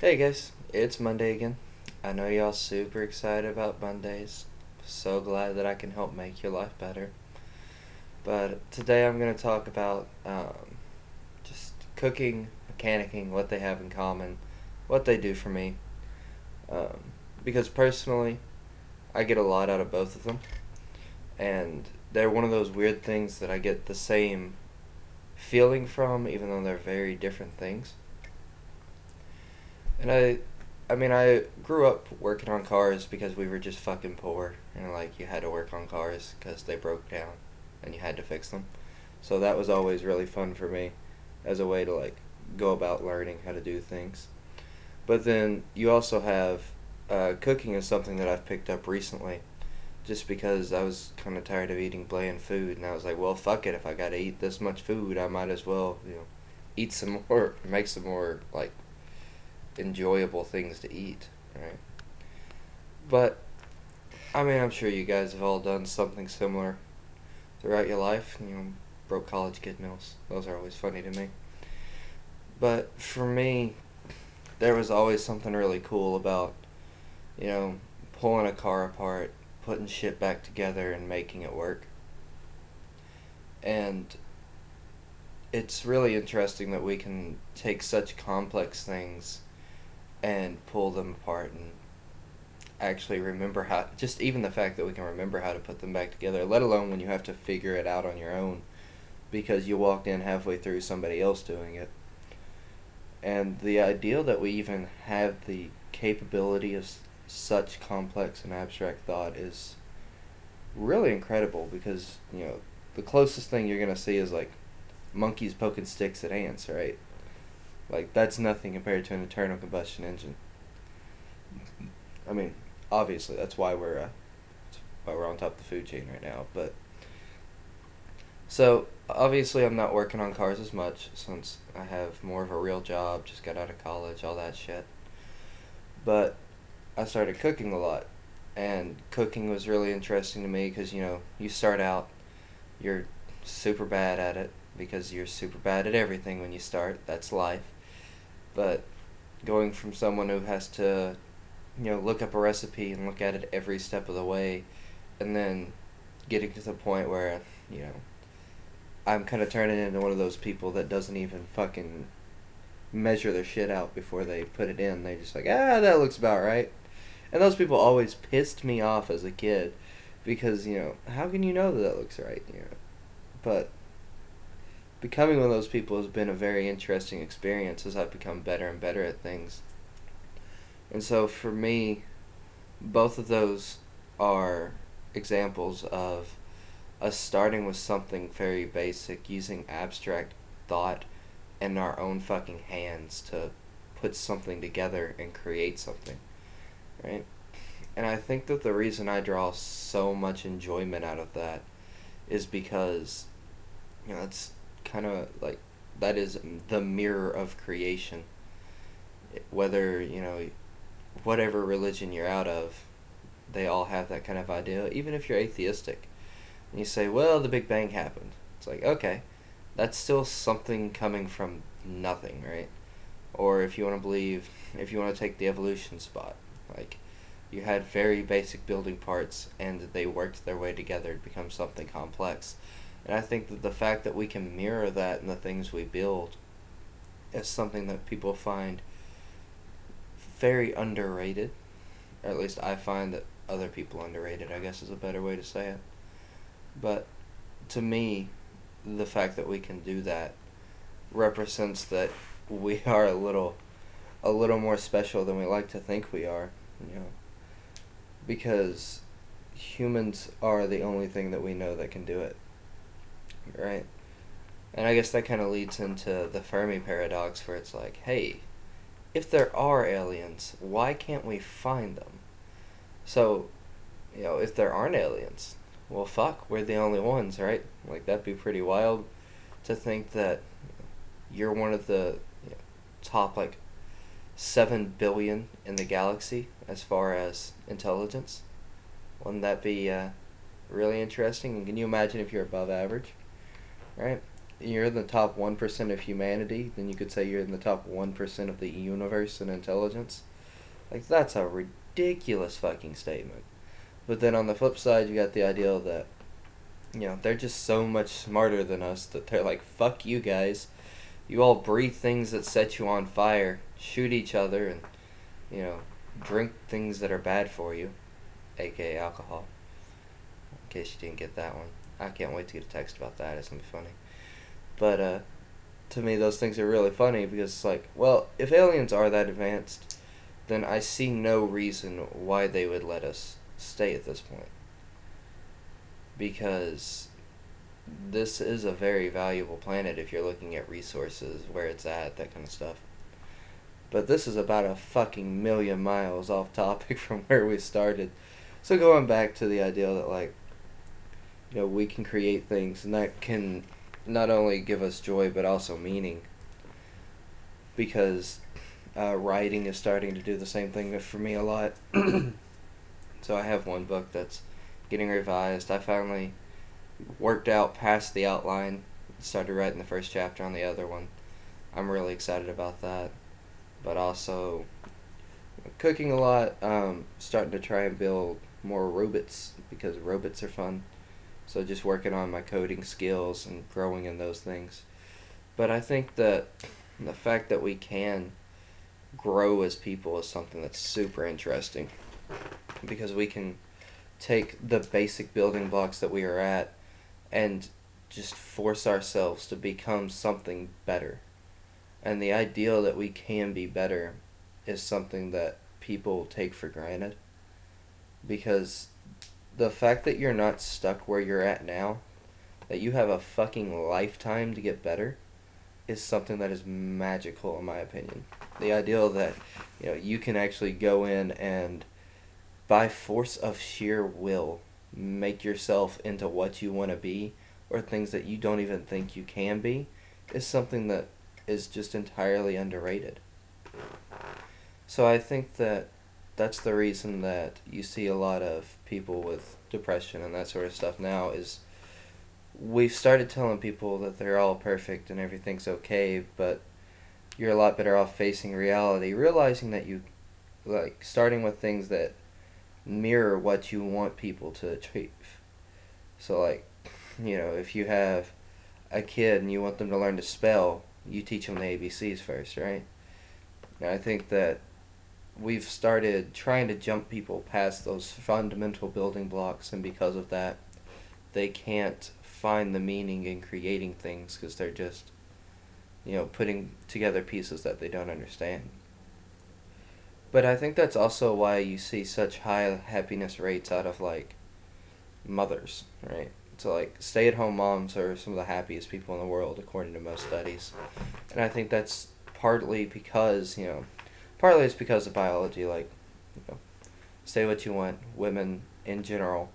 Hey guys, it's Monday again. I know y'all super excited about Mondays. So glad that I can help make your life better. But today I'm going to talk about um, just cooking, mechanicking, what they have in common, what they do for me. Um, because personally, I get a lot out of both of them. And they're one of those weird things that I get the same feeling from, even though they're very different things. And I, I mean, I grew up working on cars because we were just fucking poor, and like you had to work on cars because they broke down, and you had to fix them. So that was always really fun for me, as a way to like go about learning how to do things. But then you also have uh, cooking is something that I've picked up recently, just because I was kind of tired of eating bland food, and I was like, well, fuck it, if I gotta eat this much food, I might as well, you know, eat some more, make some more like enjoyable things to eat, right? But I mean, I'm sure you guys have all done something similar throughout your life. You know, broke college kid meals. Those are always funny to me. But for me, there was always something really cool about, you know, pulling a car apart, putting shit back together, and making it work. And it's really interesting that we can take such complex things and pull them apart and actually remember how just even the fact that we can remember how to put them back together let alone when you have to figure it out on your own because you walked in halfway through somebody else doing it. And the idea that we even have the capability of such complex and abstract thought is really incredible because you know the closest thing you're going to see is like monkeys poking sticks at ants right like that's nothing compared to an internal combustion engine. I mean, obviously that's why we're uh, why we're on top of the food chain right now. But so obviously I'm not working on cars as much since I have more of a real job. Just got out of college, all that shit. But I started cooking a lot, and cooking was really interesting to me because you know you start out, you're super bad at it because you're super bad at everything when you start. That's life but going from someone who has to you know look up a recipe and look at it every step of the way and then getting to the point where you know i'm kind of turning into one of those people that doesn't even fucking measure their shit out before they put it in. They just like ah that looks about right. And those people always pissed me off as a kid because you know how can you know that that looks right you know? But becoming one of those people has been a very interesting experience as I've become better and better at things. And so for me, both of those are examples of us starting with something very basic, using abstract thought and our own fucking hands to put something together and create something. Right? And I think that the reason I draw so much enjoyment out of that is because you know, it's kind of like that is the mirror of creation. Whether, you know, whatever religion you're out of, they all have that kind of idea. Even if you're atheistic, and you say, well, the Big Bang happened. It's like, okay, that's still something coming from nothing, right? Or if you want to believe, if you want to take the evolution spot, like, you had very basic building parts and they worked their way together to become something complex. And I think that the fact that we can mirror that in the things we build is something that people find very underrated. Or at least I find that other people underrated, I guess is a better way to say it. But to me, the fact that we can do that represents that we are a little a little more special than we like to think we are, you know. Because humans are the only thing that we know that can do it right? And I guess that kind of leads into the Fermi paradox, where it's like, hey, if there are aliens, why can't we find them? So, you know, if there aren't aliens, well, fuck, we're the only ones, right? Like, that'd be pretty wild to think that you're one of the you know, top, like, 7 billion in the galaxy as far as intelligence. Wouldn't that be uh, really interesting? And can you imagine if you're above average? Right? you're in the top 1% of humanity, then you could say you're in the top 1% of the universe in intelligence. Like, that's a ridiculous fucking statement. But then on the flip side, you got the idea that, you know, they're just so much smarter than us that they're like, fuck you guys. You all breathe things that set you on fire, shoot each other, and, you know, drink things that are bad for you, aka alcohol. Case you didn't get that one. I can't wait to get a text about that. It's gonna be funny. But uh, to me, those things are really funny because it's like, well, if aliens are that advanced, then I see no reason why they would let us stay at this point. Because this is a very valuable planet if you're looking at resources, where it's at, that kind of stuff. But this is about a fucking million miles off topic from where we started. So going back to the idea that like you know, we can create things and that can not only give us joy but also meaning. Because uh, writing is starting to do the same thing for me a lot. so I have one book that's getting revised. I finally worked out past the outline, started writing the first chapter on the other one. I'm really excited about that. But also cooking a lot, um, starting to try and build more robots because robots are fun. So just working on my coding skills and growing in those things. But I think that the fact that we can grow as people is something that's super interesting because we can take the basic building blocks that we are at and just force ourselves to become something better. And the ideal that we can be better is something that people take for granted because the fact that you're not stuck where you're at now, that you have a fucking lifetime to get better, is something that is magical in my opinion. The ideal that you know you can actually go in and by force of sheer will make yourself into what you want to be or things that you don't even think you can be is something that is just entirely underrated. So I think that that's the reason that you see a lot of people with depression and that sort of stuff now is we've started telling people that they're all perfect and everything's okay, but you're a lot better off facing reality, realizing that you like starting with things that mirror what you want people to achieve. So like, you know, if you have a kid and you want them to learn to spell, you teach them the ABCs first, right? And I think that we've started trying to jump people past those fundamental building blocks, and because of that, they can't find the meaning in creating things because they're just, you know, putting together pieces that they don't understand. But I think that's also why you see such high happiness rates out of like mothers, right? So like stay at home moms are some of the happiest people in the world according to most studies. And I think that's partly because, you know, partly it's because of biology. Like, you know, say what you want. Women in general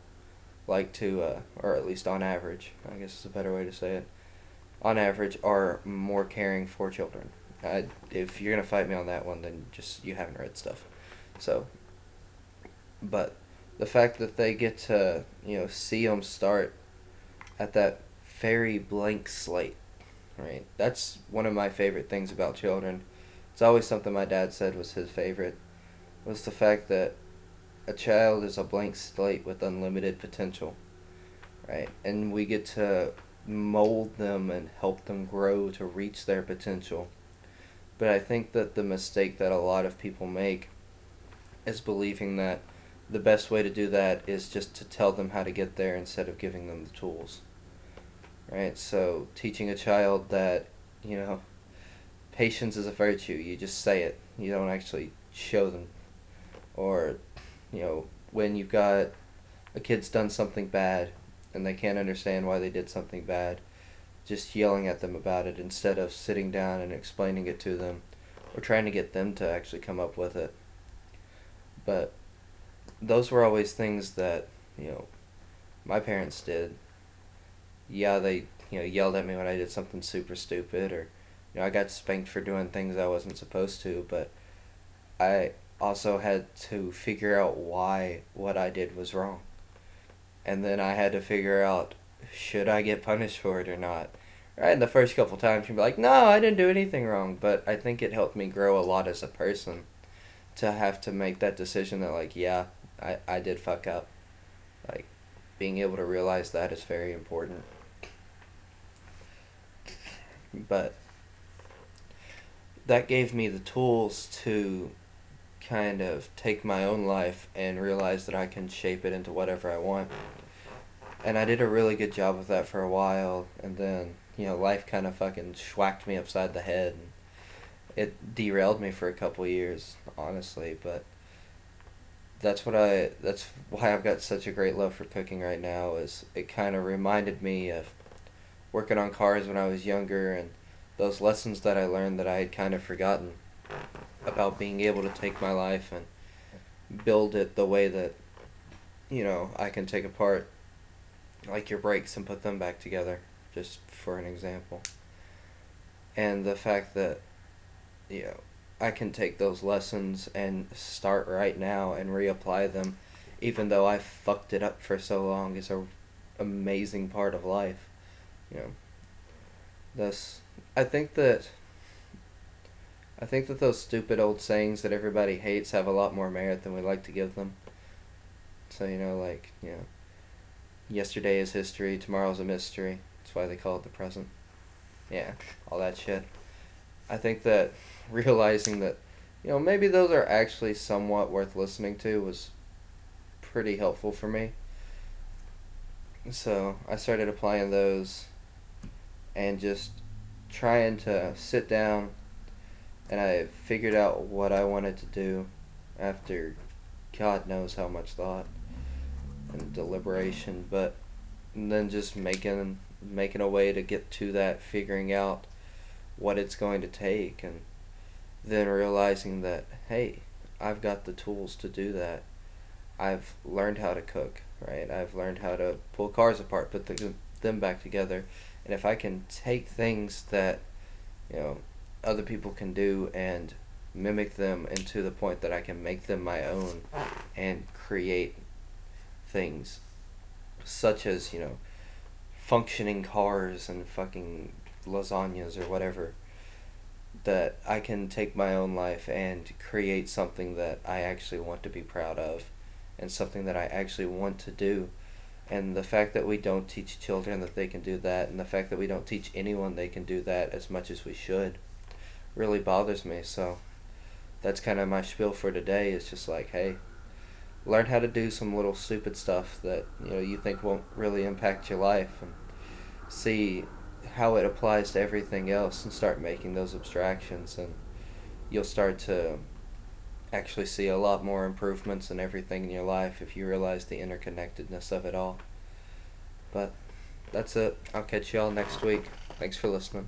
like to, uh, or at least on average, I guess is a better way to say it. On average, are more caring for children. If you're gonna fight me on that one, then just you haven't read stuff. So, but the fact that they get to you know see them start at that very blank slate, right? That's one of my favorite things about children it's always something my dad said was his favorite was the fact that a child is a blank slate with unlimited potential right? And we get to mold them and help them grow to reach their potential. But i think that the mistake that a lot of people make is believing that the best way to do that is just to tell them how to get there instead of giving them the tools right? So teaching a child that you know patience is a virtue. You just say it. You don't actually show them. Or, you know, when you've got a kid's done something bad and they can't understand why they did something bad, just yelling at them about it instead of sitting down and explaining it to them or trying to get them to actually come up with it. But those were always things that, you know, my parents did. Yeah, they, you know, yelled at me when I did something super stupid or you know, I got spanked for doing things I wasn't supposed to, but I also had to figure out why what I did was wrong. And then I had to figure out should I get punished for it or not? right? And the first couple times you'd be like, no, I didn't do anything wrong. But I think it helped me grow a lot as a person to have to make that decision that, like, yeah, I, I did fuck up. Like, being able to realize that is very important. But that gave me the tools to kind of take my own life and realize that I can shape it into whatever I want. And I did a really good job of that for a while, and then, you know, life kind of fucking schwacked me upside the head. And it derailed me for a couple years, honestly, but that's what I that's why I've got such a great love for cooking right now is it kind of reminded me of working on cars when I was younger and those lessons that I learned that I had kind of forgotten about being able to take my life and build it the way that you know I can take apart like your brakes and put them back together just for an example. And the fact that you know I can take those lessons and start right now and reapply them even though I fucked it up for so long is a amazing part of life you know. This I think that I think that those stupid old sayings that everybody hates have a lot more merit than we like to give them. So, you know, like, you know, yesterday is history, tomorrow's a mystery. That's why they call it the present. Yeah, all that shit. I think that realizing that, you know, maybe those are actually somewhat worth listening to was pretty helpful for me. So, I started applying those and just trying to sit down and I figured out what I wanted to do after God knows how much thought and deliberation, but then just making making a way to get to that, figuring out what it's going to take and then realizing that hey, I've got the tools to do that. I've learned how to cook, right? I've learned how to pull cars apart, put the, them back together. And if I can take things that you know other people can do and mimic them into the point that I can make them my own and create things such as, you know, functioning cars and fucking lasagnas or whatever that I can take my own life and create something that I actually want to be proud of and something that I actually want to do. And the fact that we don't teach children that they can do that, and the fact that we don't teach anyone they can do that as much as we should, really bothers me. So that's kind of my spiel for today. Is just like, hey, learn how to do some little stupid stuff that you know you think won't really impact your life, and see how it applies to everything else, and start making those abstractions, and you'll start to actually see a lot more improvements in everything in your life if you realize the interconnectedness of it all. But that's it. I'll catch y'all next week. Thanks for listening.